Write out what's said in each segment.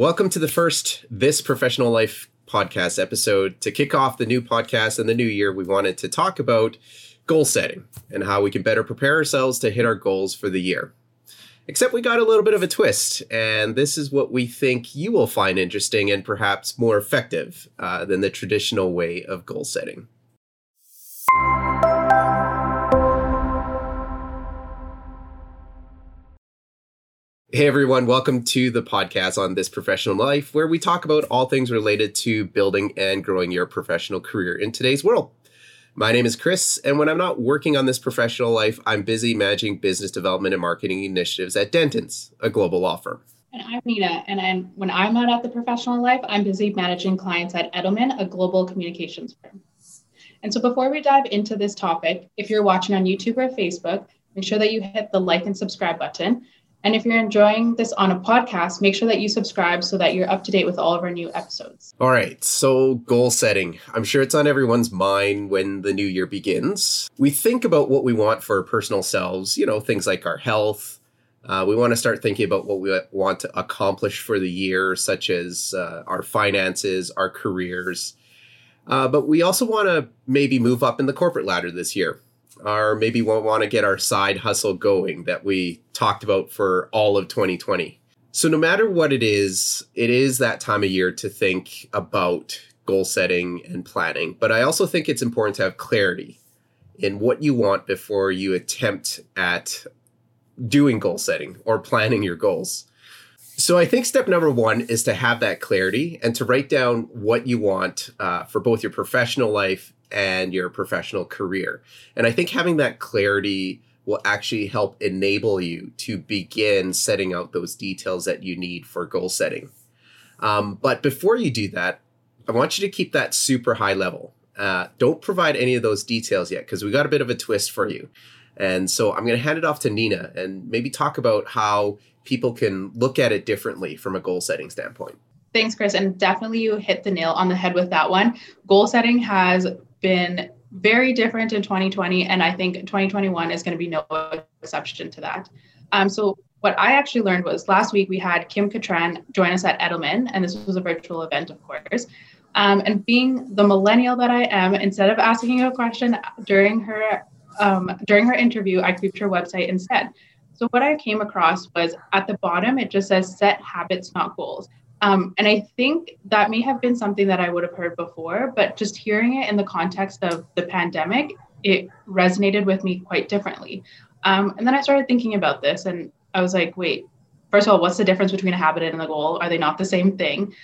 Welcome to the first This Professional Life podcast episode. To kick off the new podcast and the new year, we wanted to talk about goal setting and how we can better prepare ourselves to hit our goals for the year. Except we got a little bit of a twist, and this is what we think you will find interesting and perhaps more effective uh, than the traditional way of goal setting. Hey everyone, welcome to the podcast on This Professional Life, where we talk about all things related to building and growing your professional career in today's world. My name is Chris, and when I'm not working on this professional life, I'm busy managing business development and marketing initiatives at Dentons, a global law firm. And I'm Nina, and I'm, when I'm not at the professional life, I'm busy managing clients at Edelman, a global communications firm. And so before we dive into this topic, if you're watching on YouTube or Facebook, make sure that you hit the like and subscribe button and if you're enjoying this on a podcast, make sure that you subscribe so that you're up to date with all of our new episodes. All right. So, goal setting. I'm sure it's on everyone's mind when the new year begins. We think about what we want for our personal selves, you know, things like our health. Uh, we want to start thinking about what we want to accomplish for the year, such as uh, our finances, our careers. Uh, but we also want to maybe move up in the corporate ladder this year or maybe we want to get our side hustle going that we talked about for all of 2020. So, no matter what it is, it is that time of year to think about goal setting and planning. But I also think it's important to have clarity in what you want before you attempt at doing goal setting or planning your goals. So, I think step number one is to have that clarity and to write down what you want uh, for both your professional life and your professional career. And I think having that clarity will actually help enable you to begin setting out those details that you need for goal setting. Um, but before you do that, I want you to keep that super high level. Uh, don't provide any of those details yet because we got a bit of a twist for you. And so I'm going to hand it off to Nina and maybe talk about how people can look at it differently from a goal setting standpoint. Thanks, Chris. And definitely you hit the nail on the head with that one. Goal setting has been very different in 2020, and I think 2021 is going to be no exception to that. Um, so, what I actually learned was last week we had Kim Katrin join us at Edelman, and this was a virtual event, of course. Um, and being the millennial that I am, instead of asking a question during her um, during her interview, I creeped her website instead. So what I came across was at the bottom, it just says set habits, not goals. Um, and I think that may have been something that I would have heard before, but just hearing it in the context of the pandemic, it resonated with me quite differently. Um, and then I started thinking about this and I was like, wait, first of all, what's the difference between a habit and a goal? Are they not the same thing?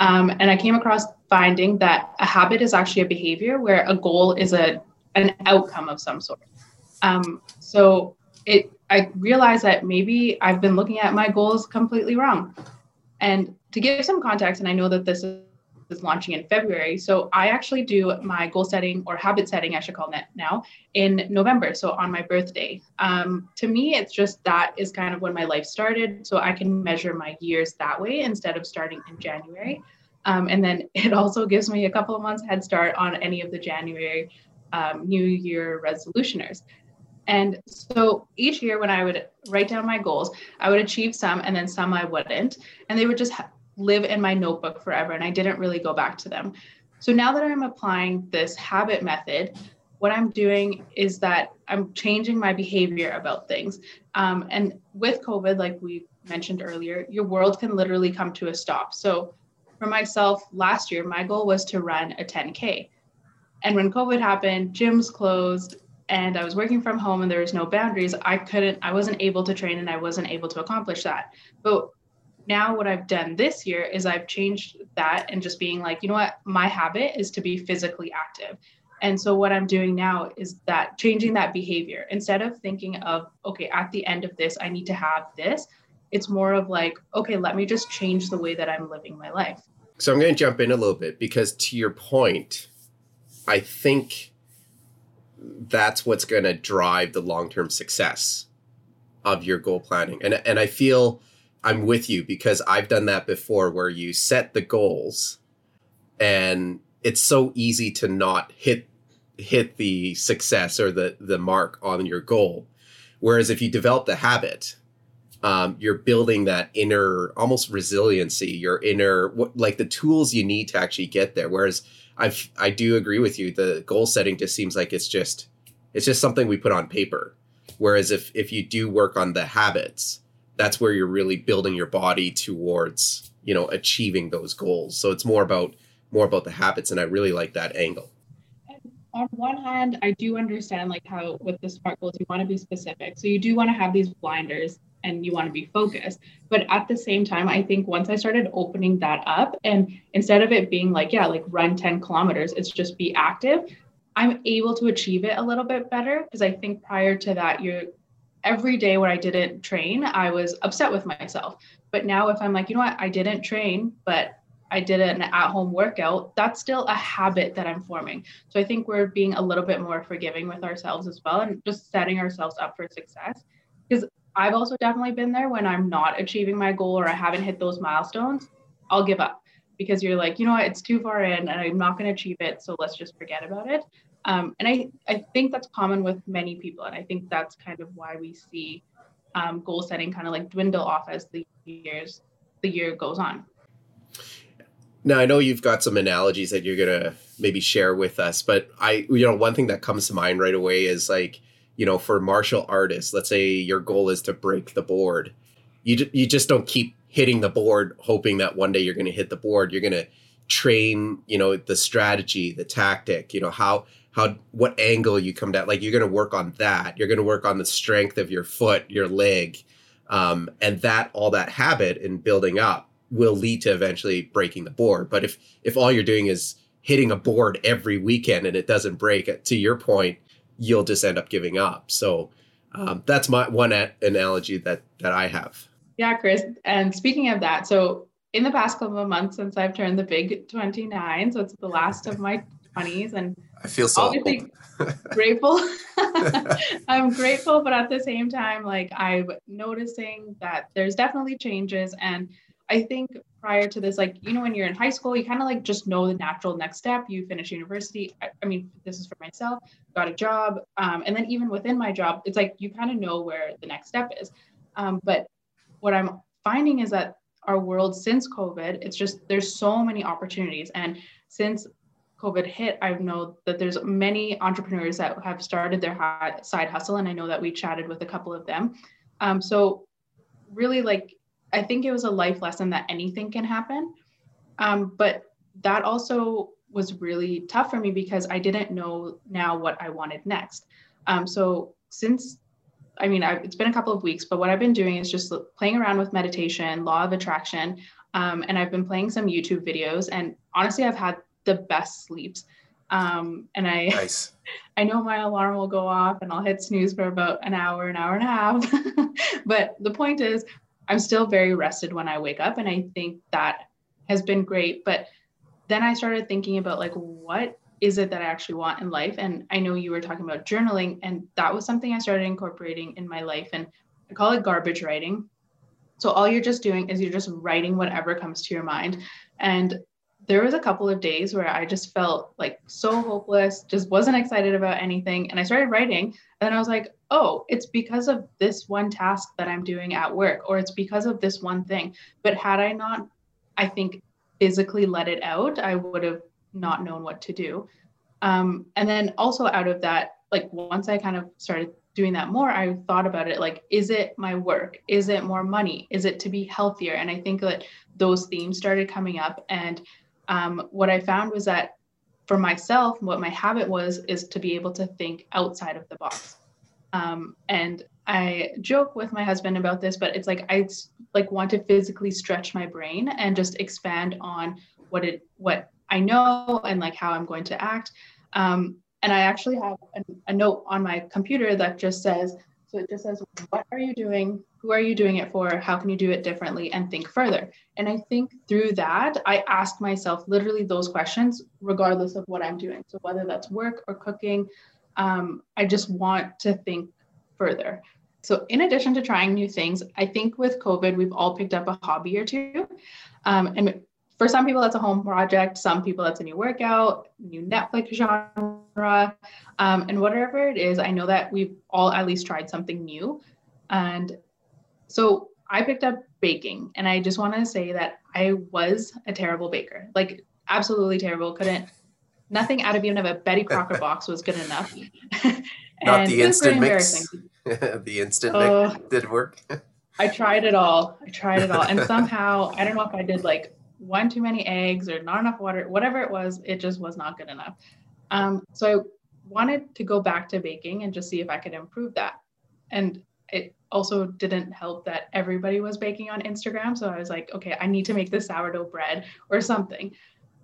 Um, and I came across finding that a habit is actually a behavior where a goal is a an outcome of some sort. Um, so it I realized that maybe I've been looking at my goals completely wrong. And to give some context, and I know that this is launching in February. So I actually do my goal setting or habit setting, I should call it now, in November. So on my birthday. Um, to me, it's just that is kind of when my life started. So I can measure my years that way instead of starting in January. Um, and then it also gives me a couple of months head start on any of the January um, New Year resolutioners. And so each year, when I would write down my goals, I would achieve some and then some I wouldn't. And they would just live in my notebook forever and I didn't really go back to them. So now that I'm applying this habit method, what I'm doing is that I'm changing my behavior about things. Um, and with COVID, like we mentioned earlier, your world can literally come to a stop. So for myself, last year, my goal was to run a 10K. And when COVID happened, gyms closed, and I was working from home and there was no boundaries, I couldn't, I wasn't able to train and I wasn't able to accomplish that. But now what I've done this year is I've changed that and just being like, you know what, my habit is to be physically active. And so what I'm doing now is that changing that behavior instead of thinking of, okay, at the end of this, I need to have this. It's more of like, okay, let me just change the way that I'm living my life. So I'm going to jump in a little bit because to your point, I think that's what's going to drive the long-term success of your goal planning. And and I feel I'm with you because I've done that before where you set the goals and it's so easy to not hit hit the success or the the mark on your goal. Whereas if you develop the habit um, you're building that inner almost resiliency, your inner what, like the tools you need to actually get there. Whereas I've I do agree with you. The goal setting just seems like it's just it's just something we put on paper. Whereas if if you do work on the habits, that's where you're really building your body towards you know achieving those goals. So it's more about more about the habits, and I really like that angle on one hand, I do understand like how with the SMART goals, you want to be specific. So you do want to have these blinders and you want to be focused. But at the same time, I think once I started opening that up and instead of it being like, yeah, like run 10 kilometers, it's just be active, I'm able to achieve it a little bit better because I think prior to that, you're every day when I didn't train, I was upset with myself. But now if I'm like, you know what, I didn't train, but I did an at home workout, that's still a habit that I'm forming. So I think we're being a little bit more forgiving with ourselves as well and just setting ourselves up for success. Because I've also definitely been there when I'm not achieving my goal or I haven't hit those milestones, I'll give up because you're like, you know what, it's too far in and I'm not going to achieve it. So let's just forget about it. Um, and I, I think that's common with many people. And I think that's kind of why we see um, goal setting kind of like dwindle off as the years, the year goes on. Now I know you've got some analogies that you're gonna maybe share with us, but I, you know, one thing that comes to mind right away is like, you know, for martial artists, let's say your goal is to break the board, you you just don't keep hitting the board hoping that one day you're going to hit the board. You're going to train, you know, the strategy, the tactic, you know, how how what angle you come down. Like you're going to work on that. You're going to work on the strength of your foot, your leg, um, and that all that habit and building up will lead to eventually breaking the board. But if if all you're doing is hitting a board every weekend and it doesn't break, to your point, you'll just end up giving up. So um, that's my one analogy that that I have. Yeah, Chris. And speaking of that, so in the past couple of months since I've turned the big 29, so it's the last of my 20s, and I feel so grateful. I'm grateful, but at the same time, like I'm noticing that there's definitely changes and I think prior to this, like, you know, when you're in high school, you kind of like just know the natural next step. You finish university. I, I mean, this is for myself, got a job. Um, and then even within my job, it's like you kind of know where the next step is. Um, but what I'm finding is that our world since COVID, it's just there's so many opportunities. And since COVID hit, I know that there's many entrepreneurs that have started their side hustle. And I know that we chatted with a couple of them. Um, so really like I think it was a life lesson that anything can happen. Um, but that also was really tough for me because I didn't know now what I wanted next. Um, so since I mean, I've, it's been a couple of weeks, but what I've been doing is just playing around with meditation, law of attraction, um, and I've been playing some YouTube videos. And honestly, I've had the best sleeps. Um, and I, nice. I know my alarm will go off, and I'll hit snooze for about an hour, an hour and a half. but the point is, I'm still very rested when I wake up. And I think that has been great. But then I started thinking about like, what is it that I actually want in life? And I know you were talking about journaling, and that was something I started incorporating in my life. And I call it garbage writing. So all you're just doing is you're just writing whatever comes to your mind. And there was a couple of days where I just felt like so hopeless, just wasn't excited about anything. And I started writing, and I was like, oh, it's because of this one task that I'm doing at work, or it's because of this one thing. But had I not, I think, physically let it out, I would have not known what to do. Um, and then also out of that, like once I kind of started doing that more, I thought about it like, is it my work? Is it more money? Is it to be healthier? And I think that those themes started coming up. And um, what I found was that for myself, what my habit was is to be able to think outside of the box. Um, and I joke with my husband about this, but it's like I like want to physically stretch my brain and just expand on what it what I know and like how I'm going to act. Um, and I actually have a, a note on my computer that just says, so it just says, what are you doing? Who are you doing it for? How can you do it differently? And think further. And I think through that, I ask myself literally those questions, regardless of what I'm doing. So whether that's work or cooking, um, I just want to think further. So, in addition to trying new things, I think with COVID, we've all picked up a hobby or two. Um, and for some people, that's a home project. Some people, that's a new workout, new Netflix genre. Um, and whatever it is, I know that we've all at least tried something new. And so I picked up baking, and I just want to say that I was a terrible baker, like absolutely terrible. Couldn't nothing out of even of a Betty Crocker box was good enough. Not the instant mix. the instant uh, mix did work. I tried it all. I tried it all, and somehow I don't know if I did like one too many eggs or not enough water, whatever it was, it just was not good enough. Um, so I wanted to go back to baking and just see if I could improve that. And it also didn't help that everybody was baking on Instagram. So I was like, okay, I need to make this sourdough bread or something.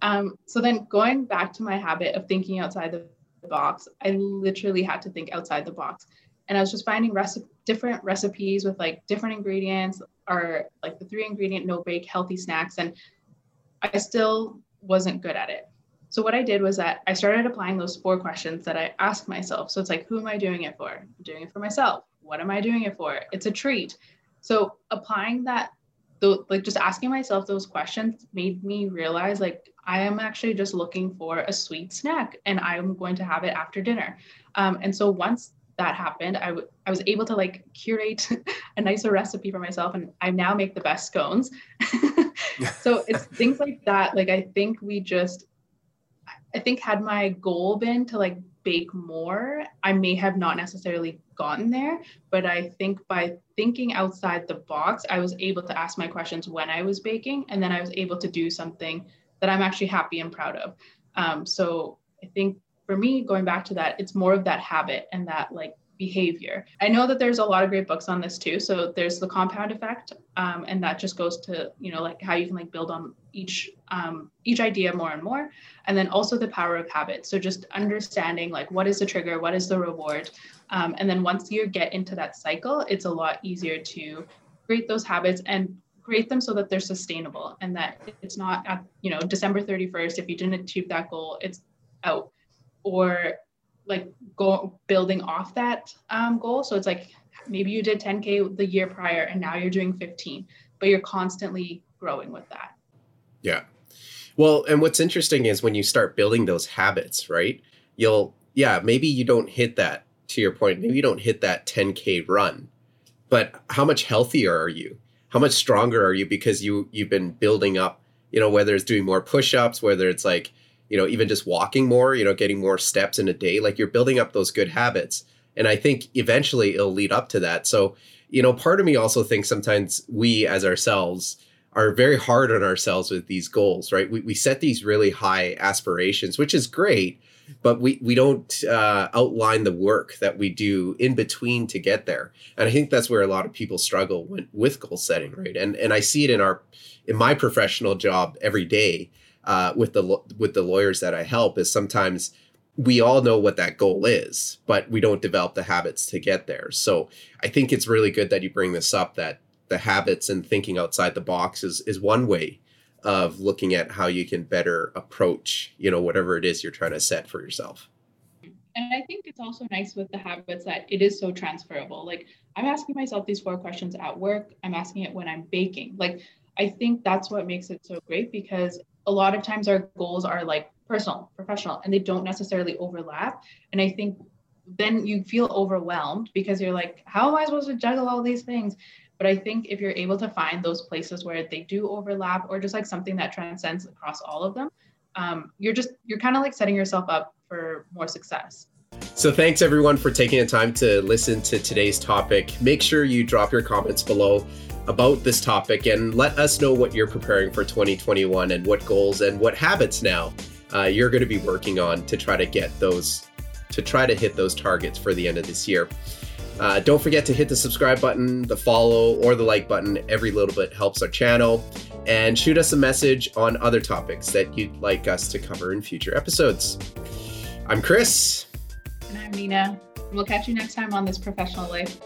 Um, so then going back to my habit of thinking outside the box, I literally had to think outside the box. And I was just finding recipe, different recipes with like different ingredients or like the three ingredient no bake healthy snacks. And I still wasn't good at it. So what I did was that I started applying those four questions that I asked myself. So it's like, who am I doing it for? I'm doing it for myself. What am I doing it for? It's a treat. So applying that, though, like just asking myself those questions made me realize like I am actually just looking for a sweet snack and I'm going to have it after dinner. Um, and so once that happened, I, w- I was able to like curate a nicer recipe for myself and I now make the best scones. so it's things like that. Like I think we just I think had my goal been to like bake more, I may have not necessarily gotten there. But I think by thinking outside the box, I was able to ask my questions when I was baking, and then I was able to do something that I'm actually happy and proud of. Um, so I think for me, going back to that, it's more of that habit and that like behavior. I know that there's a lot of great books on this too. So there's the compound effect, um, and that just goes to you know like how you can like build on each um, each idea more and more, and then also the power of habit. So just understanding like what is the trigger, what is the reward, um, and then once you get into that cycle, it's a lot easier to create those habits and create them so that they're sustainable and that it's not at you know December 31st if you didn't achieve that goal, it's out or like go building off that um, goal. So it's like maybe you did 10k the year prior and now you're doing 15, but you're constantly growing with that. Yeah. Well, and what's interesting is when you start building those habits, right? You'll yeah, maybe you don't hit that to your point, maybe you don't hit that 10k run. But how much healthier are you? How much stronger are you because you you've been building up, you know, whether it's doing more push-ups, whether it's like you know, even just walking more, you know, getting more steps in a day, like you're building up those good habits. And I think eventually it'll lead up to that. So, you know, part of me also thinks sometimes we as ourselves are very hard on ourselves with these goals, right? We, we set these really high aspirations, which is great, but we, we don't uh, outline the work that we do in between to get there. And I think that's where a lot of people struggle when, with goal setting, right? And, and I see it in our, in my professional job every day uh, with the with the lawyers that I help is sometimes we all know what that goal is, but we don't develop the habits to get there. So I think it's really good that you bring this up that the habits and thinking outside the box is is one way of looking at how you can better approach, you know, whatever it is you're trying to set for yourself. And I think it's also nice with the habits that it is so transferable. Like I'm asking myself these four questions at work, I'm asking it when I'm baking. Like I think that's what makes it so great because a lot of times our goals are like personal, professional, and they don't necessarily overlap. And I think then you feel overwhelmed because you're like, how am I supposed to juggle all these things? But I think if you're able to find those places where they do overlap or just like something that transcends across all of them, um, you're just, you're kind of like setting yourself up for more success. So, thanks everyone for taking the time to listen to today's topic. Make sure you drop your comments below about this topic and let us know what you're preparing for 2021 and what goals and what habits now uh, you're going to be working on to try to get those, to try to hit those targets for the end of this year. Uh, don't forget to hit the subscribe button, the follow, or the like button. Every little bit helps our channel. And shoot us a message on other topics that you'd like us to cover in future episodes. I'm Chris. And I'm Nina. We'll catch you next time on This Professional Life.